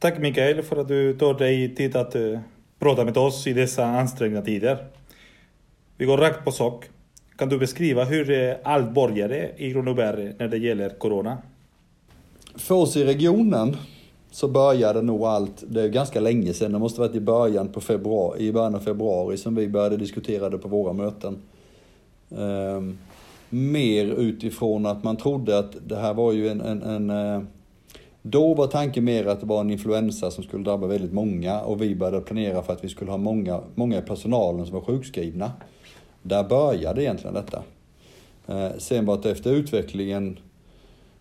Tack Mikael för att du tar dig tid att uh, prata med oss i dessa ansträngda tider. Vi går rakt på sak. Kan du beskriva hur uh, allt började i Kronoberg när det gäller corona? För oss i regionen så började nog allt, det är ganska länge sedan, det måste varit i början, på februari, i början av februari som vi började diskutera det på våra möten. Um, mer utifrån att man trodde att det här var ju en, en, en uh, då var tanken mer att det var en influensa som skulle drabba väldigt många och vi började planera för att vi skulle ha många, många i personalen som var sjukskrivna. Där började egentligen detta. Eh, sen vart efter utvecklingen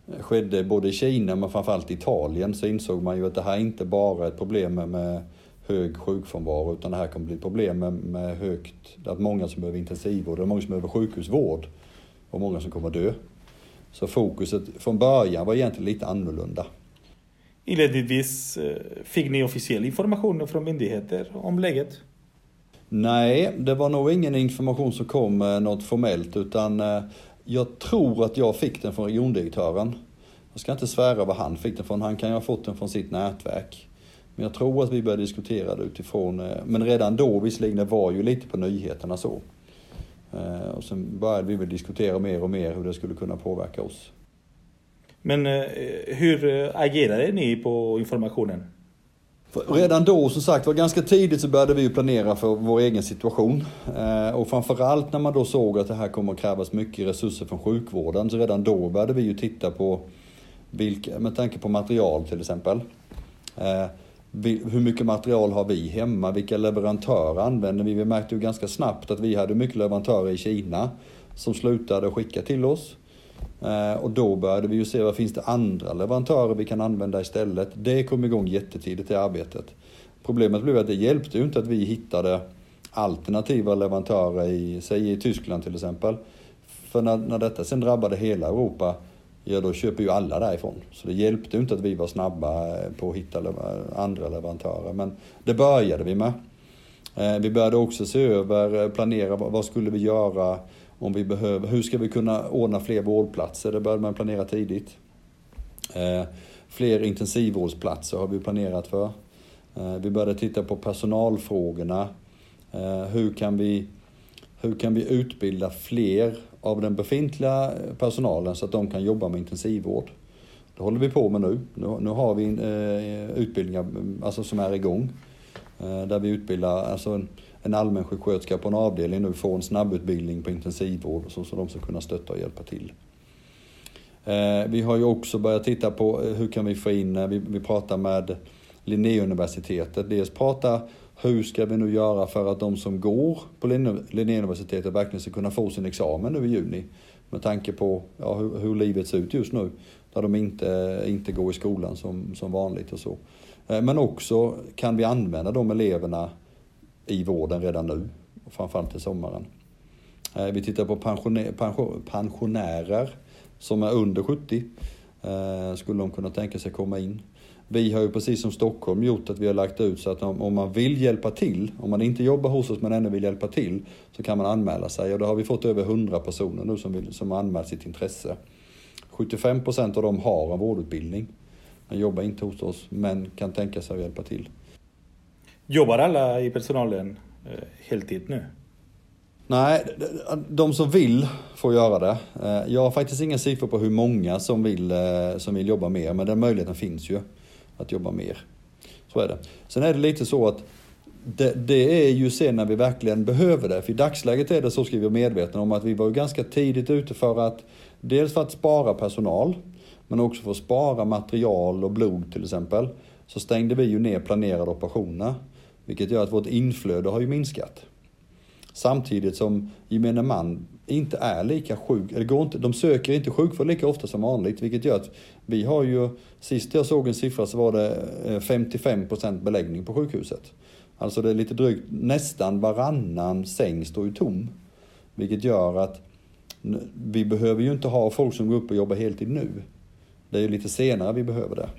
eh, skedde både i Kina men framförallt i Italien så insåg man ju att det här inte bara är ett problem med hög sjukfrånvaro utan det här kommer bli ett problem med, med högt, att många som behöver intensivvård, det är många som behöver sjukhusvård och många som kommer dö. Så fokuset från början var egentligen lite annorlunda. Inledningsvis eh, fick ni officiell information från myndigheter om läget? Nej, det var nog ingen information som kom eh, något formellt utan eh, jag tror att jag fick den från regiondirektören. Jag ska inte svära vad han fick den från. Han kan ju ha fått den från sitt nätverk. Men jag tror att vi började diskutera det utifrån, men redan då visserligen, det var ju lite på nyheterna så. Och sen började vi väl diskutera mer och mer hur det skulle kunna påverka oss. Men eh, hur eh, agerade ni på informationen? Redan då, som sagt var ganska tidigt så började vi planera för vår egen situation. Eh, och framförallt när man då såg att det här kommer att krävas mycket resurser från sjukvården. Så redan då började vi ju titta på, vilka, med tanke på material till exempel. Hur mycket material har vi hemma? Vilka leverantörer använder vi? Vi märkte ju ganska snabbt att vi hade mycket leverantörer i Kina som slutade skicka till oss. Eh, och då började vi ju se vad finns det andra leverantörer vi kan använda istället. Det kom igång jättetidigt i arbetet. Problemet blev att det hjälpte ju inte att vi hittade alternativa leverantörer i, säg i Tyskland till exempel. För när, när detta sen drabbade hela Europa, ja då köper ju alla därifrån. Så det hjälpte ju inte att vi var snabba eh, på att hitta andra leverantörer. Men det började vi med. Eh, vi började också se över, planera vad skulle vi göra om vi behöver, hur ska vi kunna ordna fler vårdplatser? Det började man planera tidigt. Eh, fler intensivvårdsplatser har vi planerat för. Eh, vi började titta på personalfrågorna. Eh, hur, kan vi, hur kan vi utbilda fler av den befintliga personalen så att de kan jobba med intensivvård? Det håller vi på med nu. Nu, nu har vi utbildningar alltså, som är igång. Där vi utbildar alltså, en allmänsjuksköterska på en avdelning nu får en snabbutbildning på intensivvård så, så de ska kunna stötta och hjälpa till. Eh, vi har ju också börjat titta på eh, hur kan vi få in, eh, vi, vi pratar med Linnéuniversitetet, dels prata hur ska vi nu göra för att de som går på Linnéuniversitetet verkligen ska kunna få sin examen nu i juni. Med tanke på ja, hur, hur, livet ser ut just nu. Där de inte, inte går i skolan som, som vanligt och så. Men också kan vi använda de eleverna i vården redan nu, framförallt till sommaren. Eh, vi tittar på pensionärer som är under 70. Eh, skulle de kunna tänka sig komma in? Vi har ju precis som Stockholm gjort att vi har lagt ut så att om, man vill hjälpa till, om man inte jobbar hos oss men ändå vill hjälpa till, så kan man anmäla sig. Och då har vi fått över 100 personer nu som, vill, som har anmält sitt intresse. 75 procent av dem har en vårdutbildning. de jobbar inte hos oss men kan tänka sig att hjälpa till. Jobbar alla i personalen eh, heltid nu? Nej, de som vill får göra det. Eh, jag har faktiskt inga siffror på hur många som vill, eh, som vill jobba mer, men den möjligheten finns ju att jobba mer. Så är det. Sen är det lite så att det, det, är ju sen när vi verkligen behöver det. För i dagsläget är det så, ska vi vara medvetna om, att vi var ganska tidigt ute för att dels för att spara personal, men också för att spara material och blod till exempel. Så stängde vi ju ner planerade operationer. Vilket gör att vårt inflöde har ju minskat. Samtidigt som gemene man inte är lika sjuk, eller går inte, de söker inte sjukvård lika ofta som vanligt. Vilket gör att vi har ju, sist jag såg en siffra så var det eh, 55% beläggning på sjukhuset. Alltså det är lite drygt, nästan varannan säng står ju tom. Vilket gör att vi behöver ju inte ha folk som går upp och jobbar heltid nu. Det är ju lite senare vi behöver det.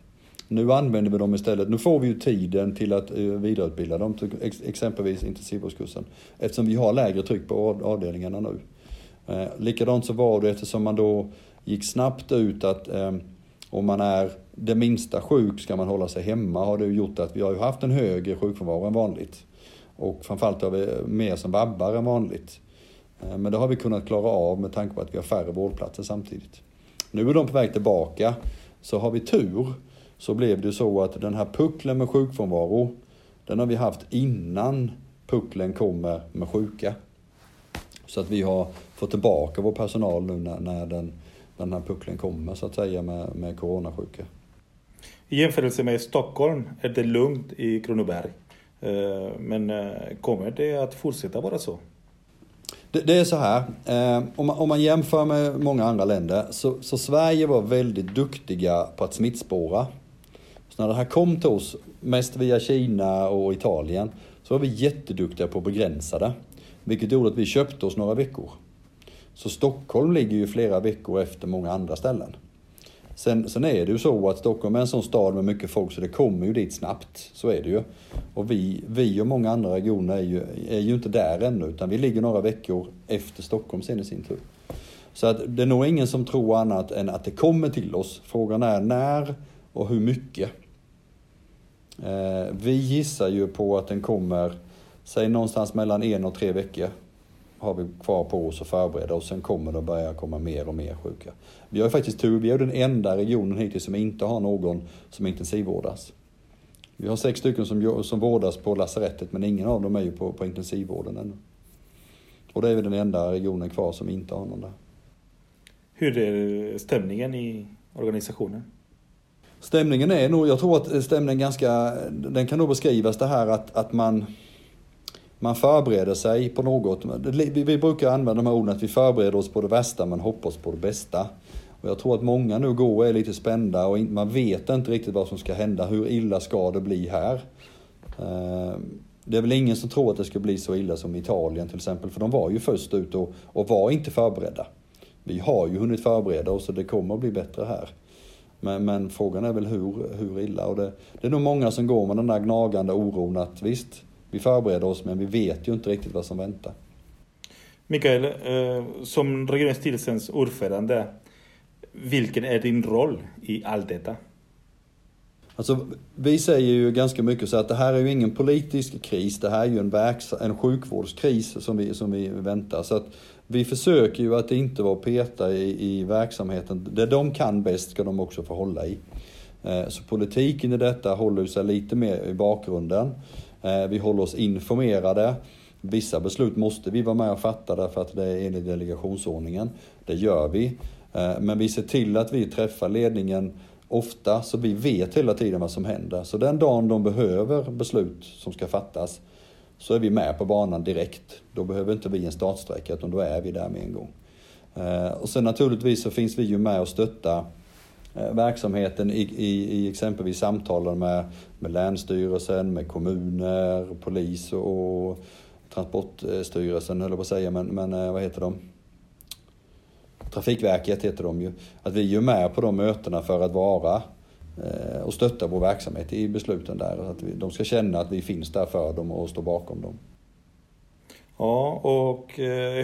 Nu använder vi dem istället. Nu får vi ju tiden till att eh, vidareutbilda dem, till exempelvis intensivvårdskursen. Eftersom vi har lägre tryck på avdelningarna nu. Eh, likadant så var det eftersom man då gick snabbt ut att ehm, om man är det minsta sjuk ska man hålla sig hemma har det gjort att vi har ju haft en högre sjukfrånvaro än vanligt. Och framförallt har vi eh, mer som vabbar än vanligt. Men det har vi kunnat klara av med tanke på att vi har färre vårdplatser samtidigt. Nu är de på väg tillbaka. Så har vi tur så blev det så att den här pucklen med sjukfrånvaro, den har vi haft innan pucklen kommer med sjuka. Så att vi har fått tillbaka vår personal nu när, när den, den här pucklen kommer så att säga med, med coronasjuka. I jämförelse med Stockholm är det lugnt i Kronoberg. Eh, men eh, kommer det att fortsätta vara så? Det, det är så här, eh, om, man, om man jämför med många andra länder så, så Sverige var väldigt duktiga på att smittspåra. När det här kom till oss, mest via Kina och Italien, så var vi jätteduktiga på att begränsa det. Vilket gjorde att vi köpte oss några veckor. Så Stockholm ligger ju flera veckor efter många andra ställen. Sen, sen är det ju så att Stockholm är en sån stad med mycket folk så det kommer ju dit snabbt. Så är det ju. Och vi, vi och många andra regioner är ju, är ju inte där ännu utan vi ligger några veckor efter Stockholm sen i sin tur. Så att det är nog ingen som tror annat än att det kommer till oss. Frågan är när och hur mycket. Eh, vi gissar ju på att den kommer, säg någonstans mellan en och tre veckor har vi kvar på oss att förbereda och sen kommer det att börja komma mer och mer sjuka. Vi har ju faktiskt tur, vi är den enda regionen hittills som inte har någon som intensivvårdas. Vi har sex stycken som, som vårdas på lasarettet men ingen av dem är ju på, på intensivvården ännu. Och det är vi den enda regionen kvar som inte har någon där. Hur är stämningen i organisationen? Stämningen är nog, jag tror att stämningen ganska, den kan nog beskrivas det här att, att man man förbereder sig på något. Vi brukar använda de här orden att vi förbereder oss på det värsta men hoppas på det bästa. Och jag tror att många nu går och är lite spända och man vet inte riktigt vad som ska hända. Hur illa ska det bli här? Eh, det är väl ingen som tror att det ska bli så illa som Italien till exempel, för de var ju först ut och, och var inte förberedda. Vi har ju hunnit förbereda oss och det kommer att bli bättre här. Men, men frågan är väl hur, hur illa. Och det, det är nog många som går med den där gnagande oron att visst, vi förbereder oss men vi vet ju inte riktigt vad som väntar. Mikael, eh, som regionstyrelsens ordförande, vilken är din roll i allt detta? Alltså, vi säger ju ganska mycket så att det här är ju ingen politisk kris, det här är ju en, verks- en sjukvårdskris som vi, som vi väntar. Så att vi försöker ju att inte vara peta i, i verksamheten. Det de kan bäst ska de också få hålla i. Eh, så politiken i detta håller sig lite mer i bakgrunden. Eh, vi håller oss informerade. Vissa beslut måste vi vara med och fatta därför att det är enligt delegationsordningen. Det gör vi. Eh, men vi ser till att vi träffar ledningen ofta så vi vet hela tiden vad som händer. Så den dagen de behöver beslut som ska fattas så är vi med på banan direkt. Då behöver inte vi en startsträcka utan då är vi där med en gång. Eh, och sen naturligtvis så finns vi ju med och stöttar eh, verksamheten i, i, i exempelvis samtalen med, med Länsstyrelsen, med kommuner, polis och, Transportstyrelsen höll jag på att säga, men, men eh, vad heter de? Trafikverket heter de ju. Att vi är med på de mötena för att vara och stötta vår verksamhet i besluten där. Att de ska känna att vi finns där för dem och står bakom dem. Ja, och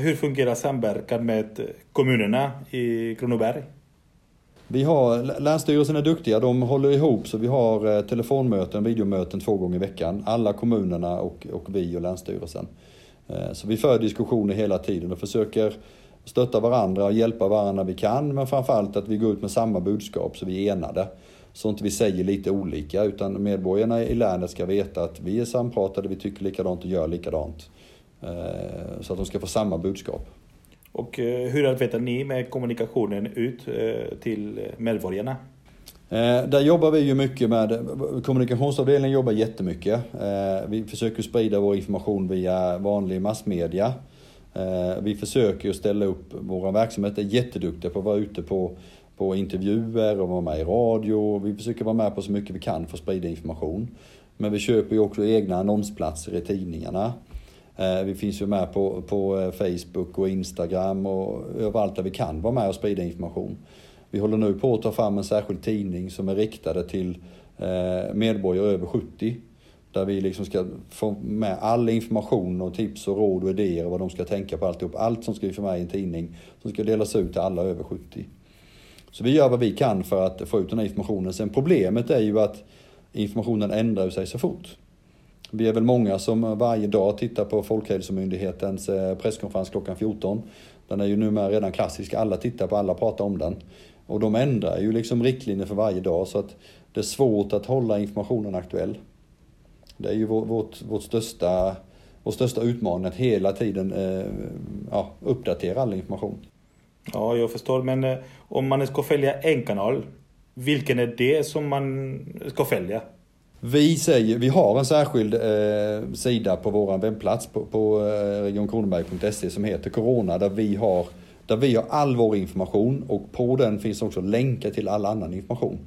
hur fungerar samverkan med kommunerna i Kronoberg? Vi har, Länsstyrelsen är duktiga, de håller ihop så vi har eh, telefonmöten, videomöten två gånger i veckan. Alla kommunerna och, och vi och Länsstyrelsen. Eh, så vi för diskussioner hela tiden och försöker stötta varandra och hjälpa varandra vi kan. Men framförallt att vi går ut med samma budskap så vi är enade. Så inte vi säger lite olika utan medborgarna i länet ska veta att vi är sampratade, vi tycker likadant och gör likadant. Eh, så att de ska få samma budskap. Och eh, hur arbetar ni med kommunikationen ut eh, till medborgarna? Där jobbar vi ju mycket med, kommunikationsavdelningen jobbar jättemycket. Vi försöker sprida vår information via vanlig massmedia. Vi försöker ställa upp, vår verksamhet är jätteduktiga på att vara ute på, på intervjuer och vara med i radio. Vi försöker vara med på så mycket vi kan för att sprida information. Men vi köper ju också egna annonsplatser i tidningarna. Eh, vi finns ju med på, på eh, Facebook och Instagram och överallt där vi kan vara med och sprida information. Vi håller nu på att ta fram en särskild tidning som är riktade till eh, medborgare över 70. Där vi liksom ska få med all information och tips och råd och idéer och vad de ska tänka på alltihop. Allt som ska vi få med i en tidning som ska delas ut till alla över 70. Så vi gör vad vi kan för att få ut den här informationen. Sen problemet är ju att informationen ändrar sig så fort. Vi är väl många som varje dag tittar på Folkhälsomyndighetens eh, presskonferens klockan 14. Den är ju numera redan klassisk, alla tittar på, alla pratar om den. Och de ändrar ju liksom riktlinjer för varje dag så att det är svårt att hålla informationen aktuell. Det är ju vårt, vårt största, vår största utmaning att hela tiden eh, ja, uppdatera all information. Ja, jag förstår. Men eh, om man ska följa en kanal, vilken är det som man ska följa? Vi, säger, vi har en särskild eh, sida på vår webbplats på, på eh, regionkronoberg.se som heter Corona där vi, har, där vi har all vår information och på den finns också länkar till all annan information.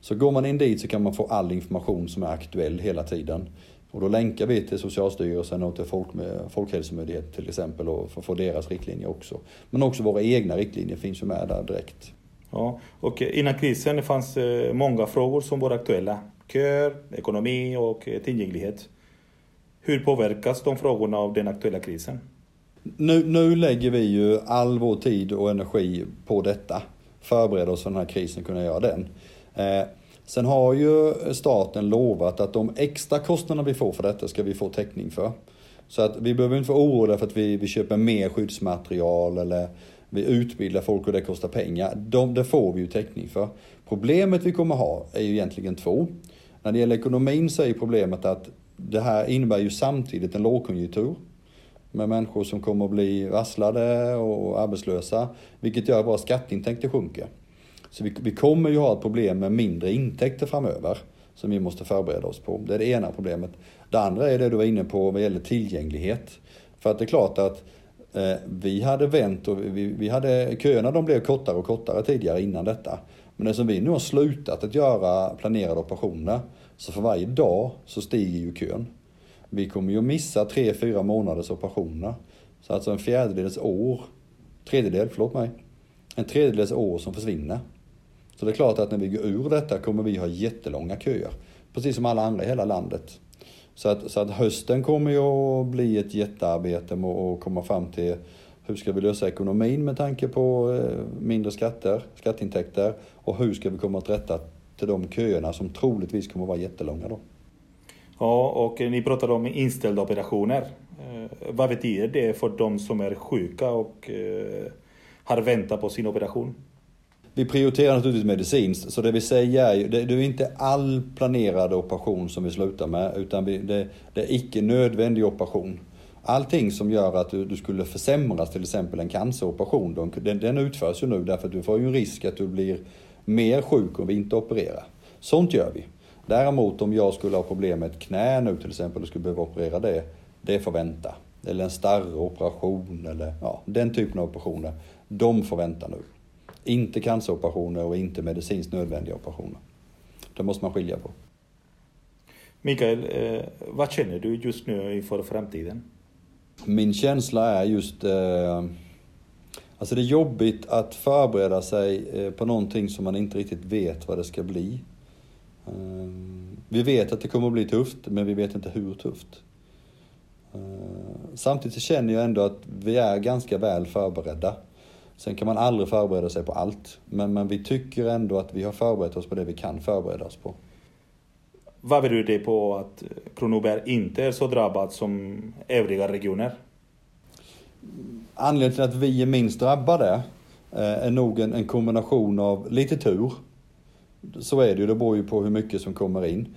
Så går man in dit så kan man få all information som är aktuell hela tiden. Och då länkar vi till Socialstyrelsen och till Folk, Folkhälsomyndigheten till exempel och för att få deras riktlinjer också. Men också våra egna riktlinjer finns ju med där direkt. Ja, och innan krisen fanns det många frågor som var aktuella. Köer, ekonomi och tillgänglighet. Hur påverkas de frågorna av den aktuella krisen? Nu, nu lägger vi ju all vår tid och energi på detta. Förbereda oss för den här krisen, kunna göra den. Sen har ju staten lovat att de extra kostnaderna vi får för detta ska vi få täckning för. Så att vi behöver inte vara oroliga för att vi, vi köper mer skyddsmaterial eller vi utbildar folk och det kostar pengar. De, det får vi ju täckning för. Problemet vi kommer ha är ju egentligen två. När det gäller ekonomin så är problemet att det här innebär ju samtidigt en lågkonjunktur med människor som kommer att bli varslade och arbetslösa, vilket gör att våra skatteintäkter sjunker. Så vi, vi kommer ju ha ett problem med mindre intäkter framöver som vi måste förbereda oss på. Det är det ena problemet. Det andra är det du var inne på vad gäller tillgänglighet. För att det är klart att eh, vi hade vänt och vi, vi hade, köerna de blev kortare och kortare tidigare innan detta. Men eftersom vi nu har slutat att göra planerade operationer så för varje dag så stiger ju kön. Vi kommer ju missa tre, fyra månaders operationer. Så alltså en fjärdedels år, tredjedel, förlåt mig, en tredjedels år som försvinner. Så det är klart att när vi går ur detta kommer vi ha jättelånga köer. Precis som alla andra i hela landet. Så att, så att hösten kommer ju att bli ett jättearbete med att komma fram till hur ska vi lösa ekonomin med tanke på eh, mindre skatter, skatteintäkter och hur ska vi komma till rätta till de köerna som troligtvis kommer att vara jättelånga då. Ja, och ni pratade om inställda operationer. Eh, vad betyder det för de som är sjuka och eh, har väntat på sin operation? Vi prioriterar naturligtvis medicinskt, så det vi säger är ju, det, det är inte all planerad operation som vi slutar med, utan vi, det, det är icke nödvändig operation. Allting som gör att du, du, skulle försämras, till exempel en canceroperation, den, den utförs ju nu därför att du får ju en risk att du blir mer sjuk om vi inte opererar. Sånt gör vi. Däremot om jag skulle ha problem med ett knä nu till exempel och skulle behöva operera det, det får vänta. Eller en starroperation eller ja, den typen av operationer, de får vänta nu. Inte canceroperationer och inte medicinskt nödvändiga operationer. Det måste man skilja på. Mikael, eh, vad känner du just nu inför framtiden? Min känsla är just eh, Alltså det är jobbigt att förbereda sig eh, på någonting som man inte riktigt vet vad det ska bli. Vi vet att det kommer att bli tufft, men vi vet inte hur tufft. Samtidigt så känner jag ändå att vi är ganska väl förberedda. Sen kan man aldrig förbereda sig på allt, men, men vi tycker ändå att vi har förberett oss på det vi kan förbereda oss på. Vad beror det på att Kronoberg inte är så drabbat som övriga regioner? Anledningen till att vi är minst drabbade eh, är nog en, en kombination av lite tur. Så är det ju, det beror ju på hur mycket som kommer in.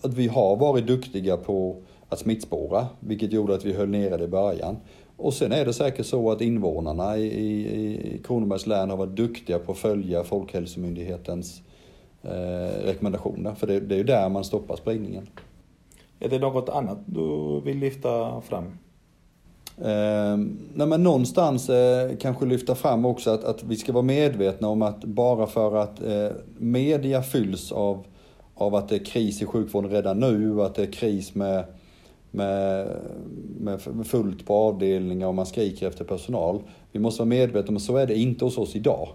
Att vi har varit duktiga på att smittspåra, vilket gjorde att vi höll nere det i början. Och sen är det säkert så att invånarna i, i, i Kronobergs län har varit duktiga på att följa Folkhälsomyndighetens eh, rekommendationer. För det, det är ju där man stoppar spridningen. Är det något annat du vill lyfta fram? Eh, nej men någonstans eh, kanske lyfta fram också att, att vi ska vara medvetna om att bara för att eh, media fylls av, av att det är kris i sjukvården redan nu att det är kris med, med, med fullt på avdelningar och man skriker efter personal. Vi måste vara medvetna om att så är det inte hos oss idag.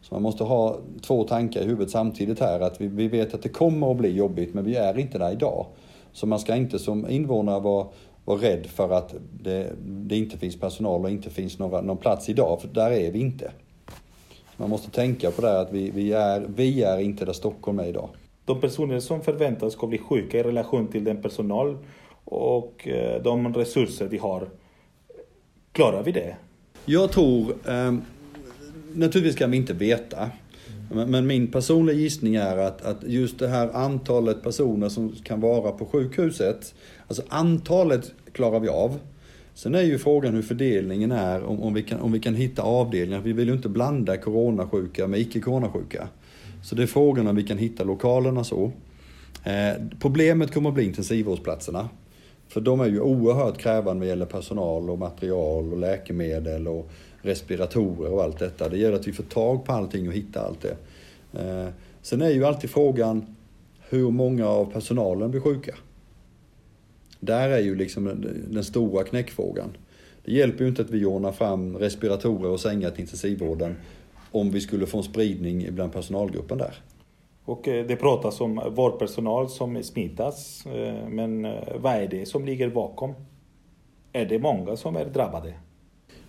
Så man måste ha två tankar i huvudet samtidigt här. Att vi, vi vet att det kommer att bli jobbigt men vi är inte där idag. Så man ska inte som invånare vara, vara rädd för att det, det inte finns personal och inte finns några, någon plats idag. För där är vi inte. Man måste tänka på det att vi, vi, är, vi är inte där Stockholm är idag. De personer som förväntas ska bli sjuka i relation till den personal och eh, de resurser vi har. Klarar vi det? Jag tror, eh, naturligtvis kan vi inte veta. Men min personliga gissning är att, att just det här antalet personer som kan vara på sjukhuset, alltså antalet klarar vi av. Sen är ju frågan hur fördelningen är, om, om, vi, kan, om vi kan hitta avdelningar. Vi vill ju inte blanda coronasjuka med icke-coronasjuka. Så det är frågan om vi kan hitta lokalerna så. Eh, problemet kommer att bli intensivvårdsplatserna. För de är ju oerhört krävande vad gäller personal och material och läkemedel och respiratorer och allt detta. Det gäller att vi får tag på allting och hittar allt det. Eh, sen är ju alltid frågan hur många av personalen blir sjuka. Där är ju liksom den stora knäckfrågan. Det hjälper ju inte att vi ordnar fram respiratorer och sängar till intensivvården om vi skulle få en spridning bland personalgruppen där. Och eh, det pratas om vårdpersonal som smittas, eh, men vad är det som ligger bakom? Är det många som är drabbade?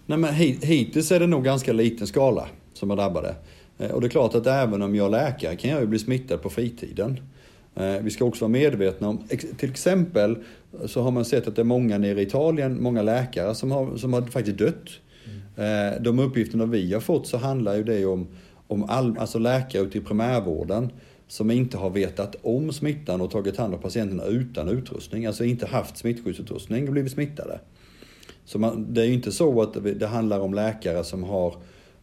Nej, men hittills är det nog ganska liten skala som är drabbade. Eh, och det är klart att även om jag är läkare kan jag ju bli smittad på fritiden. Eh, vi ska också vara medvetna om, till exempel så har man sett att det är många nere i Italien, många läkare som har, som har faktiskt dött. Mm. De uppgifterna vi har fått så handlar ju det om, om all, alltså läkare ute i primärvården som inte har vetat om smittan och tagit hand om patienterna utan utrustning, alltså inte haft smittskyddsutrustning och blivit smittade. Så man, det är ju inte så att det handlar om läkare som har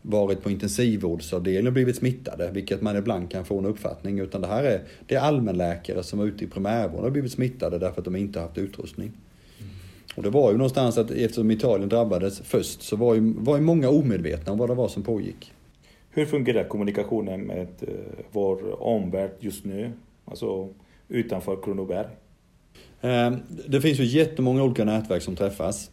varit på intensivvårdsavdelningen och blivit smittade, vilket man ibland kan få en uppfattning. Utan det här är, det är allmänläkare som är ute i primärvården och blivit smittade därför att de inte haft utrustning. Mm. Och det var ju någonstans att eftersom Italien drabbades först så var ju, var ju många omedvetna om vad det var som pågick. Hur fungerar kommunikationen med eh, vår omvärld just nu? Alltså utanför Kronoberg? Ehm, det finns ju jättemånga olika nätverk som träffas.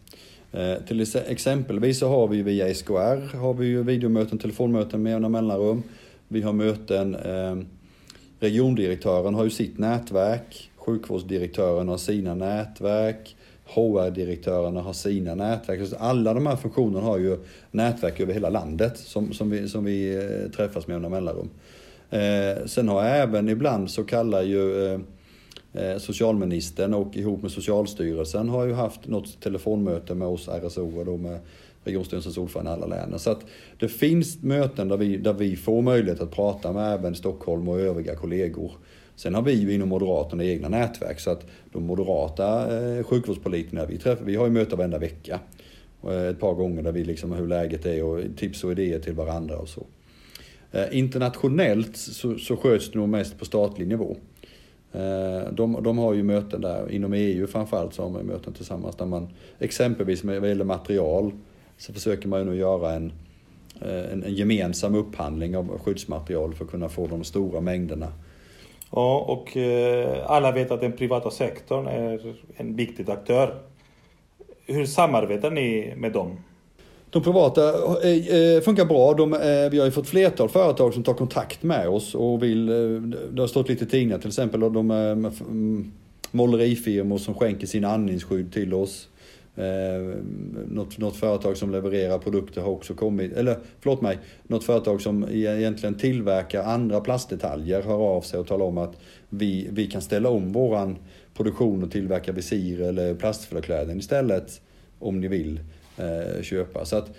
Ehm, till exempelvis så har vi via SKR har vi ju videomöten, telefonmöten med jämna mellanrum. Vi har möten, ehm, regiondirektören har ju sitt nätverk, sjukvårdsdirektören har sina nätverk, HR-direktörerna har sina nätverk. Alla de här funktionerna har ju nätverk över hela landet som, som, vi, som vi eh, träffas med under mellanrum. Eh, sen har även ibland så kallar ju eh, Eh, socialministern och ihop med Socialstyrelsen har ju haft något telefonmöte med oss RSO och då med regionstyrelsens ordförande i alla länen. Så att det finns möten där vi, där vi får möjlighet att prata med även Stockholm och övriga kollegor. Sen har vi ju inom Moderaterna egna nätverk så att de moderata eh, sjukvårdspolitikerna, vi, träffar, vi har ju möten varenda vecka. Eh, ett par gånger där vi liksom hur läget är och tips och idéer till varandra och så. Eh, internationellt så, så sköts det nog mest på statlig nivå. De, de, har ju möten där, inom EU framförallt så har man möten tillsammans där man exempelvis med, vad gäller material så försöker man ju nu göra en, en, en gemensam upphandling av skyddsmaterial för att kunna få de stora mängderna. Ja, och eh, alla vet att den privata sektorn är en viktig aktör. Hur samarbetar ni med dem? De privata eh, eh, funkar bra. De, vi har ju fått flertal företag som tar kontakt med oss och vill, det har stått lite tidningar till exempel, de mm, målerifirmor som skänker sina andningsskydd till oss. Eh, något, något företag som levererar produkter har också kommit, eller förlåt mig, något företag som e-, egentligen tillverkar andra plastdetaljer hör av sig och talar om att vi, vi kan ställa om våran produktion och tillverka visir eller plastförkläden istället om ni vill eh, köpa. Så att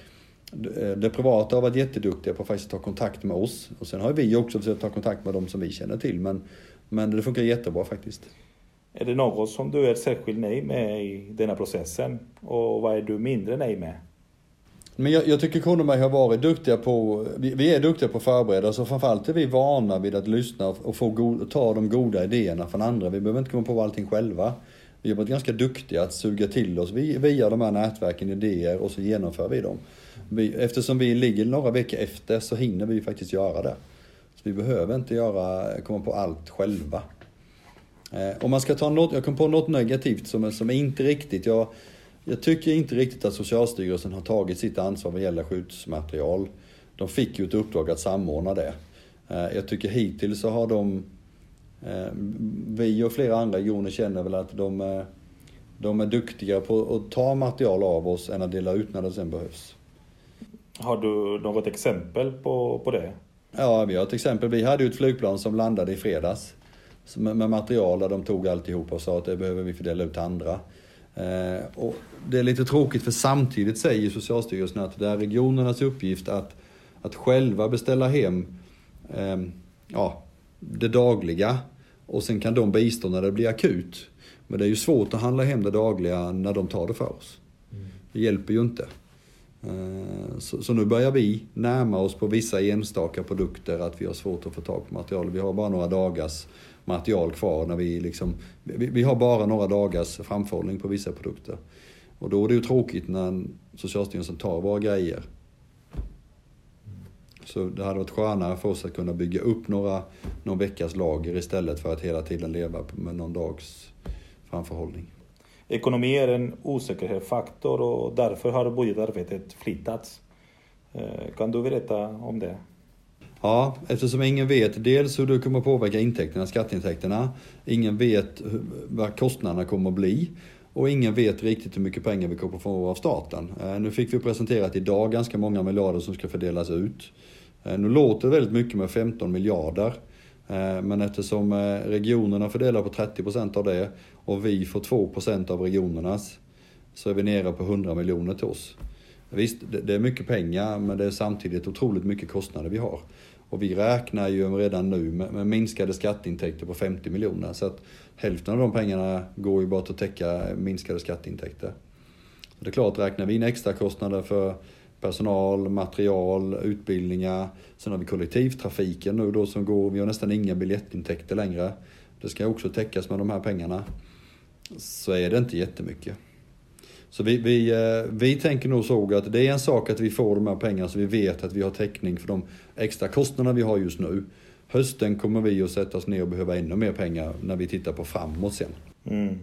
eh, det privata har varit jätteduktiga på att faktiskt ta kontakt med oss. Och sen har vi också försökt ta kontakt med de som vi känner till. Men, men det funkar jättebra faktiskt. Är det något som du är särskilt nöjd med i denna processen? Och vad är du mindre nöjd med? Men jag, jag tycker Kronoberg har varit duktiga på, vi, vi, är duktiga på att förbereda oss och framförallt är vi vana vid att lyssna och få god, ta de goda idéerna från andra. Vi behöver inte komma på allting själva vi har varit ganska duktiga att suga till oss via de här nätverken idéer och så genomför vi dem. Vi, eftersom vi ligger några veckor efter så hinner vi faktiskt göra det. Så vi behöver inte göra, komma på allt själva. Eh, om man ska ta något, jag kom på något negativt som, som inte riktigt, jag, jag tycker inte riktigt att Socialstyrelsen har tagit sitt ansvar vad gäller skyddsmaterial. De fick ju ett uppdrag att samordna det. Eh, jag tycker hittills så har de Eh, vi och flera andra regioner känner väl att de, de är duktiga på att ta material av oss än att dela ut när det sen behövs. Har du något exempel på, på det? Ja, vi har ett exempel. Vi hade ju ett flygplan som landade i fredags med material där de tog alltihop och sa att det behöver vi fördela ut till andra. Eh, och det är lite tråkigt för samtidigt säger Socialstyrelsen att det är regionernas uppgift att, att själva beställa hem eh, ja, det dagliga och sen kan de bistå när det blir akut. Men det är ju svårt att handla hem det dagliga när de tar det för oss. Det hjälper ju inte. Eh, så, så, nu börjar vi närma oss på vissa enstaka produkter att vi har svårt att få tag på material. Vi har bara några dagars material kvar när vi liksom, vi, vi har bara några dagars framförhållning på vissa produkter. Och då är det ju tråkigt när Socialstyrelsen tar våra grejer. Så det hade varit skönare för oss att kunna bygga upp några, någon veckas lager istället för att hela tiden leva med någon dags framförhållning. Ekonomi är en osäkerhetsfaktor och därför har budgetarbetet flyttats. Eh, kan du berätta om det? Ja, eftersom ingen vet dels hur det kommer påverka intäkterna, skatteintäkterna. Ingen vet vad kostnaderna kommer att bli. Och ingen vet riktigt hur mycket pengar vi kommer att få av staten. Eh, nu fick vi presenterat idag ganska många miljarder som ska fördelas ut. Eh, nu låter det väldigt mycket med 15 miljarder. Eh, men eftersom regionerna fördelar på 30% av det och vi får 2% av regionernas så är vi nere på 100 miljoner till oss. Visst, det är mycket pengar men det är samtidigt otroligt mycket kostnader vi har. Och vi räknar ju redan nu med, med minskade skatteintäkter på 50 miljoner. Så att hälften av de pengarna går ju bara till att täcka minskade skatteintäkter. Så det är klart, räknar vi in extra kostnader för personal, material, utbildningar. Sen har vi kollektivtrafiken nu då som går, vi har nästan inga biljettintäkter längre. Det ska också täckas med de här pengarna. Så är det inte jättemycket. Så vi, vi, eh, vi tänker nog så att det är en sak att vi får de här pengarna så vi vet att vi har täckning för de extra kostnader vi har just nu. Hösten kommer vi att sätta oss ner och behöva ännu mer pengar när vi tittar på framåt sen. Mm.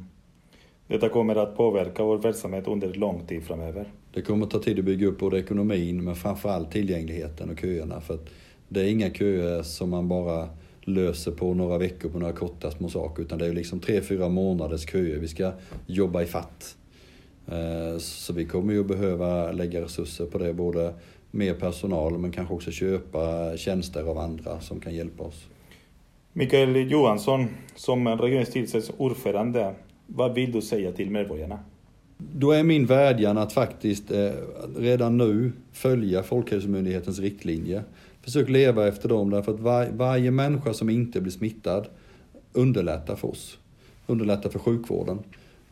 Detta kommer att påverka vår verksamhet under lång tid framöver. Det kommer att ta tid att bygga upp både ekonomin men framförallt tillgängligheten och köerna. För det är inga köer som man bara löser på några veckor på några korta små saker utan det är liksom tre, fyra månaders köer vi ska jobba i fatt. Eh, så vi kommer ju behöva lägga resurser på det, både mer personal men kanske också köpa tjänster av andra som kan hjälpa oss. Mikael Johansson, som regionstyrelsens ordförande, vad vill du säga till medborgarna? Då är min vädjan att faktiskt eh, redan nu följa Folkhälsomyndighetens riktlinjer. Försök leva efter dem därför att var, varje människa som inte blir smittad underlättar för oss. Underlättar för sjukvården.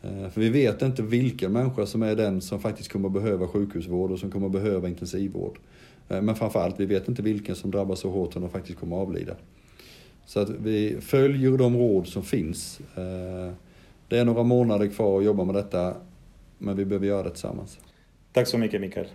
Eh, för vi vet inte vilken människa som är den som faktiskt kommer behöva sjukhusvård och som kommer behöva intensivvård. Eh, men framförallt, vi vet inte vilken som drabbas så hårt att de faktiskt kommer avlida. Så att vi följer de råd som finns. Eh, det är några månader kvar att jobba med detta, men vi behöver göra det tillsammans. Tack så mycket Mikael.